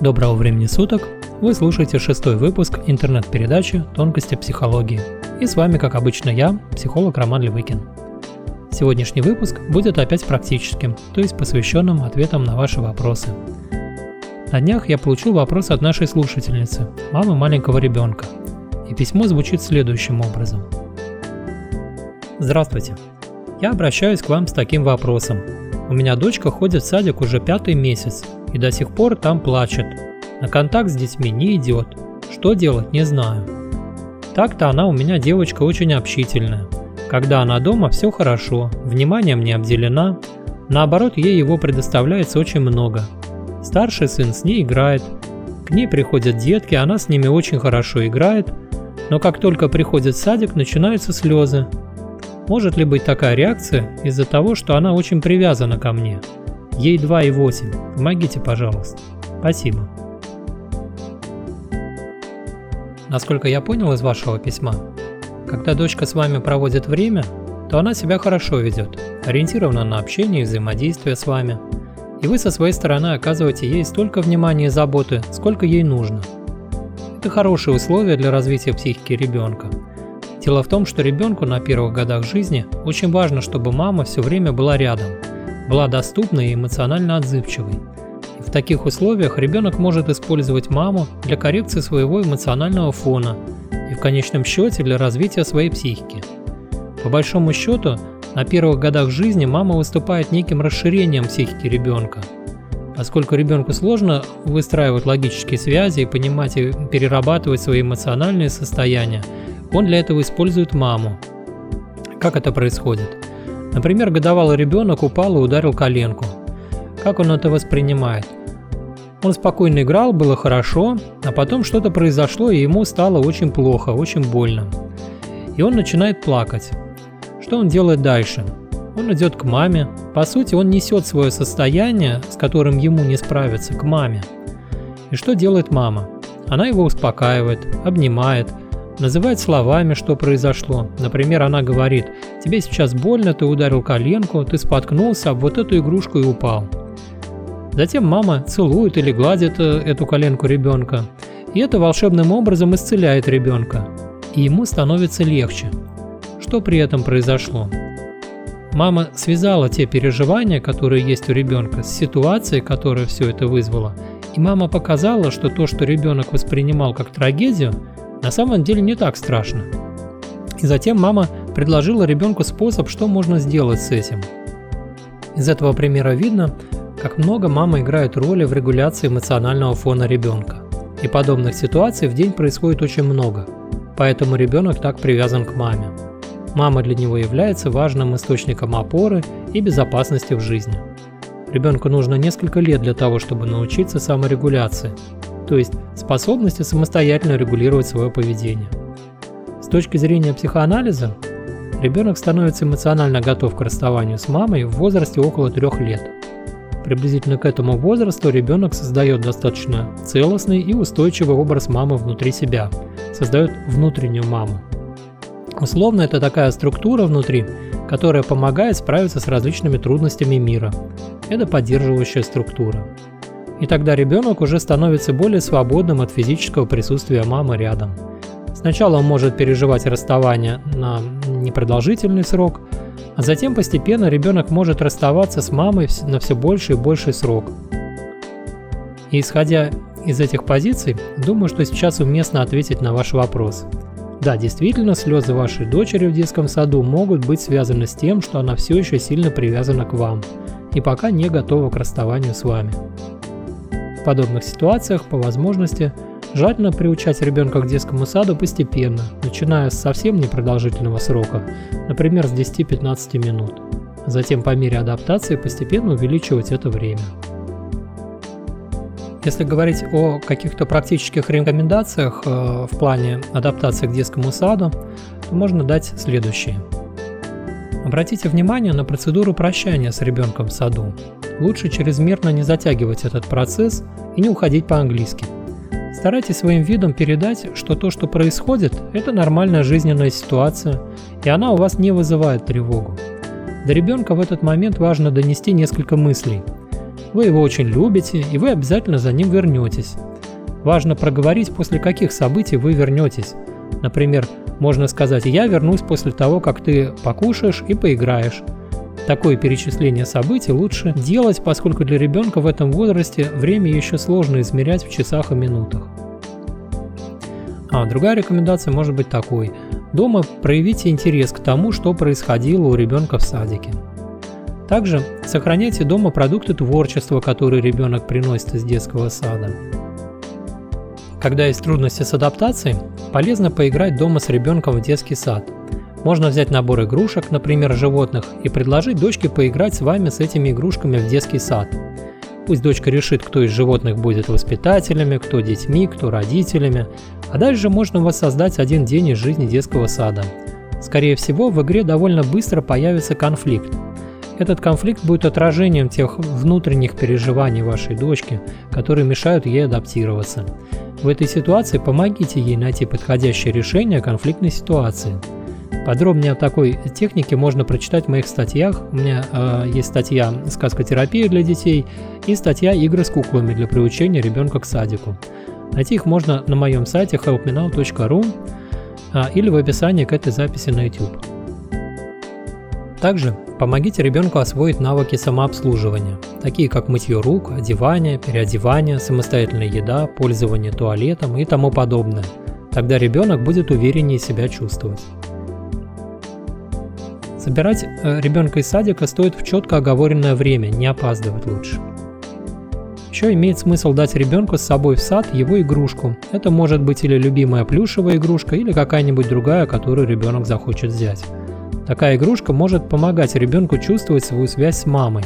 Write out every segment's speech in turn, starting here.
Доброго времени суток! Вы слушаете шестой выпуск интернет-передачи «Тонкости психологии». И с вами, как обычно, я, психолог Роман Левыкин. Сегодняшний выпуск будет опять практическим, то есть посвященным ответам на ваши вопросы. На днях я получил вопрос от нашей слушательницы, мамы маленького ребенка. И письмо звучит следующим образом. Здравствуйте. Я обращаюсь к вам с таким вопросом. У меня дочка ходит в садик уже пятый месяц и до сих пор там плачет. На контакт с детьми не идет. Что делать, не знаю. Так-то она у меня девочка очень общительная. Когда она дома, все хорошо, вниманием не обделена. Наоборот, ей его предоставляется очень много. Старший сын с ней играет. К ней приходят детки, она с ними очень хорошо играет. Но как только приходит в садик, начинаются слезы. Может ли быть такая реакция из-за того, что она очень привязана ко мне? Ей 2,8. Помогите, пожалуйста. Спасибо. Насколько я понял из вашего письма, когда дочка с вами проводит время, то она себя хорошо ведет, ориентирована на общение и взаимодействие с вами. И вы со своей стороны оказываете ей столько внимания и заботы, сколько ей нужно. Это хорошие условия для развития психики ребенка. Дело в том, что ребенку на первых годах жизни очень важно, чтобы мама все время была рядом – была доступной и эмоционально отзывчивой. И в таких условиях ребенок может использовать маму для коррекции своего эмоционального фона и в конечном счете для развития своей психики. По большому счету, на первых годах жизни мама выступает неким расширением психики ребенка. Поскольку ребенку сложно выстраивать логические связи и понимать и перерабатывать свои эмоциональные состояния, он для этого использует маму. Как это происходит? Например, годовалый ребенок упал и ударил коленку. Как он это воспринимает? Он спокойно играл, было хорошо, а потом что-то произошло, и ему стало очень плохо, очень больно. И он начинает плакать. Что он делает дальше? Он идет к маме. По сути, он несет свое состояние, с которым ему не справиться, к маме. И что делает мама? Она его успокаивает, обнимает, называет словами, что произошло. Например, она говорит, тебе сейчас больно, ты ударил коленку, ты споткнулся об вот эту игрушку и упал. Затем мама целует или гладит э, эту коленку ребенка, и это волшебным образом исцеляет ребенка, и ему становится легче. Что при этом произошло? Мама связала те переживания, которые есть у ребенка, с ситуацией, которая все это вызвала, и мама показала, что то, что ребенок воспринимал как трагедию, на самом деле не так страшно. И затем мама предложила ребенку способ, что можно сделать с этим. Из этого примера видно, как много мама играет роли в регуляции эмоционального фона ребенка. И подобных ситуаций в день происходит очень много, поэтому ребенок так привязан к маме. Мама для него является важным источником опоры и безопасности в жизни. Ребенку нужно несколько лет для того, чтобы научиться саморегуляции, то есть способности самостоятельно регулировать свое поведение. С точки зрения психоанализа, ребенок становится эмоционально готов к расставанию с мамой в возрасте около трех лет. Приблизительно к этому возрасту ребенок создает достаточно целостный и устойчивый образ мамы внутри себя, создает внутреннюю маму. Условно это такая структура внутри, которая помогает справиться с различными трудностями мира. Это поддерживающая структура. И тогда ребенок уже становится более свободным от физического присутствия мамы рядом. Сначала он может переживать расставание на непродолжительный срок, а затем постепенно ребенок может расставаться с мамой на все больше и больший срок. И исходя из этих позиций, думаю, что сейчас уместно ответить на ваш вопрос. Да, действительно, слезы вашей дочери в детском саду могут быть связаны с тем, что она все еще сильно привязана к вам и пока не готова к расставанию с вами. В подобных ситуациях, по возможности, желательно приучать ребенка к детскому саду постепенно, начиная с совсем непродолжительного срока, например, с 10-15 минут. Затем по мере адаптации постепенно увеличивать это время. Если говорить о каких-то практических рекомендациях э, в плане адаптации к детскому саду, то можно дать следующие. Обратите внимание на процедуру прощания с ребенком в саду лучше чрезмерно не затягивать этот процесс и не уходить по-английски. Старайтесь своим видом передать, что то, что происходит, это нормальная жизненная ситуация, и она у вас не вызывает тревогу. До ребенка в этот момент важно донести несколько мыслей. Вы его очень любите, и вы обязательно за ним вернетесь. Важно проговорить, после каких событий вы вернетесь. Например, можно сказать «я вернусь после того, как ты покушаешь и поиграешь». Такое перечисление событий лучше делать, поскольку для ребенка в этом возрасте время еще сложно измерять в часах и минутах. А другая рекомендация может быть такой. Дома проявите интерес к тому, что происходило у ребенка в садике. Также сохраняйте дома продукты творчества, которые ребенок приносит из детского сада. Когда есть трудности с адаптацией, полезно поиграть дома с ребенком в детский сад. Можно взять набор игрушек, например, животных, и предложить дочке поиграть с вами с этими игрушками в детский сад. Пусть дочка решит, кто из животных будет воспитателями, кто детьми, кто родителями, а дальше можно воссоздать один день из жизни детского сада. Скорее всего, в игре довольно быстро появится конфликт – этот конфликт будет отражением тех внутренних переживаний вашей дочки, которые мешают ей адаптироваться. В этой ситуации помогите ей найти подходящее решение конфликтной ситуации. Подробнее о такой технике можно прочитать в моих статьях. У меня э, есть статья «Сказкотерапия для детей» и статья «Игры с куклами для приучения ребенка к садику». Найти их можно на моем сайте helpmenow.ru э, или в описании к этой записи на YouTube. Также помогите ребенку освоить навыки самообслуживания, такие как мытье рук, одевание, переодевание, самостоятельная еда, пользование туалетом и тому подобное. Тогда ребенок будет увереннее себя чувствовать. Собирать э, ребенка из садика стоит в четко оговоренное время, не опаздывать лучше. Еще имеет смысл дать ребенку с собой в сад его игрушку. Это может быть или любимая плюшевая игрушка, или какая-нибудь другая, которую ребенок захочет взять. Такая игрушка может помогать ребенку чувствовать свою связь с мамой.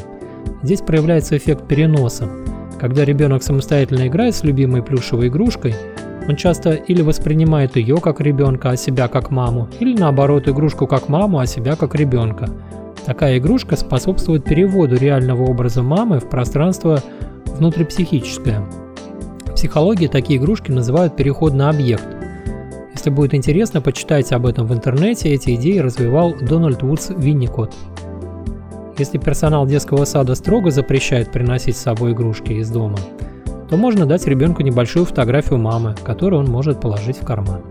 Здесь проявляется эффект переноса. Когда ребенок самостоятельно играет с любимой плюшевой игрушкой, он часто или воспринимает ее как ребенка, а себя как маму, или наоборот игрушку как маму, а себя как ребенка. Такая игрушка способствует переводу реального образа мамы в пространство внутрипсихическое. В психологии такие игрушки называют переход на объект – если будет интересно, почитайте об этом в интернете, эти идеи развивал Дональд Вудс Винникот. Если персонал детского сада строго запрещает приносить с собой игрушки из дома, то можно дать ребенку небольшую фотографию мамы, которую он может положить в карман.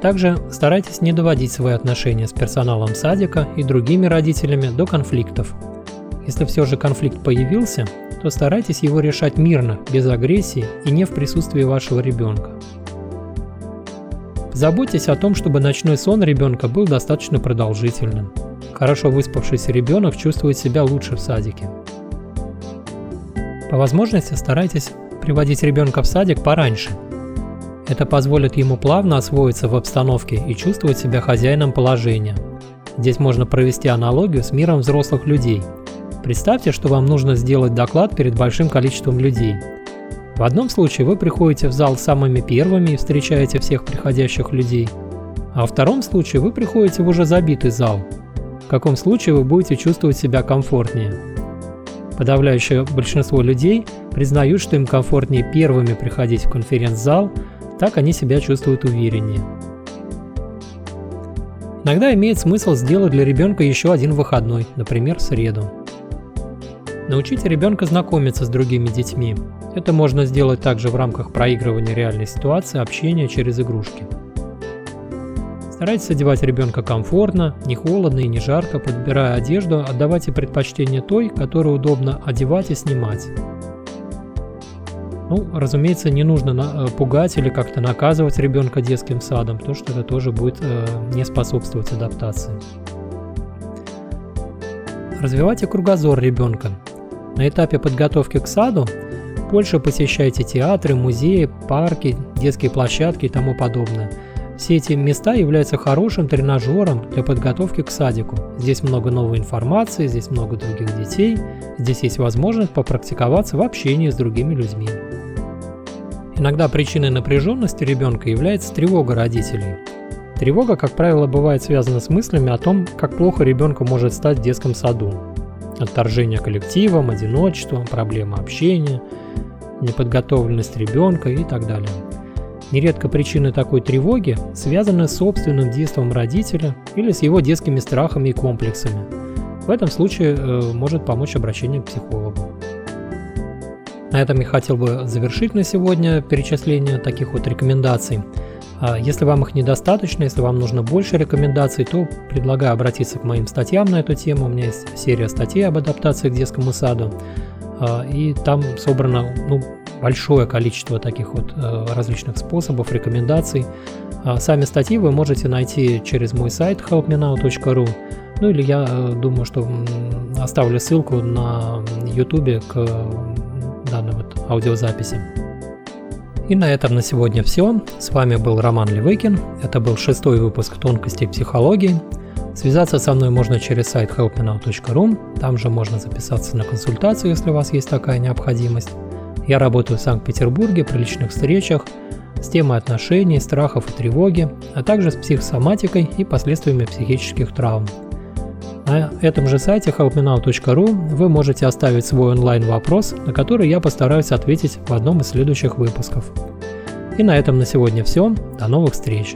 Также старайтесь не доводить свои отношения с персоналом садика и другими родителями до конфликтов. Если все же конфликт появился, то старайтесь его решать мирно, без агрессии и не в присутствии вашего ребенка. Заботьтесь о том, чтобы ночной сон ребенка был достаточно продолжительным. Хорошо выспавшийся ребенок чувствует себя лучше в садике. По возможности старайтесь приводить ребенка в садик пораньше. Это позволит ему плавно освоиться в обстановке и чувствовать себя хозяином положения. Здесь можно провести аналогию с миром взрослых людей. Представьте, что вам нужно сделать доклад перед большим количеством людей – в одном случае вы приходите в зал самыми первыми и встречаете всех приходящих людей, а во втором случае вы приходите в уже забитый зал. В каком случае вы будете чувствовать себя комфортнее? Подавляющее большинство людей признают, что им комфортнее первыми приходить в конференц-зал, так они себя чувствуют увереннее. Иногда имеет смысл сделать для ребенка еще один выходной, например, среду. Научите ребенка знакомиться с другими детьми. Это можно сделать также в рамках проигрывания реальной ситуации общения через игрушки. Старайтесь одевать ребенка комфортно, не холодно и не жарко, подбирая одежду, отдавайте предпочтение той, которую удобно одевать и снимать. Ну, разумеется, не нужно э, пугать или как-то наказывать ребенка детским садом, потому что это тоже будет э, не способствовать адаптации. Развивайте кругозор ребенка. На этапе подготовки к саду больше посещайте театры, музеи, парки, детские площадки и тому подобное. Все эти места являются хорошим тренажером для подготовки к садику. Здесь много новой информации, здесь много других детей, здесь есть возможность попрактиковаться в общении с другими людьми. Иногда причиной напряженности ребенка является тревога родителей. Тревога, как правило, бывает связана с мыслями о том, как плохо ребенку может стать в детском саду. Отторжение коллективом, одиночеством, проблемы общения – неподготовленность ребенка и так далее. Нередко причины такой тревоги связаны с собственным действием родителя или с его детскими страхами и комплексами. В этом случае э, может помочь обращение к психологу. На этом я хотел бы завершить на сегодня перечисление таких вот рекомендаций. А если вам их недостаточно, если вам нужно больше рекомендаций, то предлагаю обратиться к моим статьям на эту тему. У меня есть серия статей об адаптации к детскому саду. А, и там собрано ну, большое количество таких вот э, различных способов, рекомендаций. А сами статьи вы можете найти через мой сайт helpmenow.ru. Ну или я э, думаю, что оставлю ссылку на YouTube к данной вот аудиозаписи. И на этом на сегодня все. С вами был Роман Левыкин. Это был шестой выпуск «Тонкостей психологии». Связаться со мной можно через сайт helpmenow.ru. Там же можно записаться на консультацию, если у вас есть такая необходимость. Я работаю в Санкт-Петербурге при личных встречах с темой отношений, страхов и тревоги, а также с психосоматикой и последствиями психических травм. На этом же сайте helpmenow.ru вы можете оставить свой онлайн-вопрос, на который я постараюсь ответить в одном из следующих выпусков. И на этом на сегодня все. До новых встреч!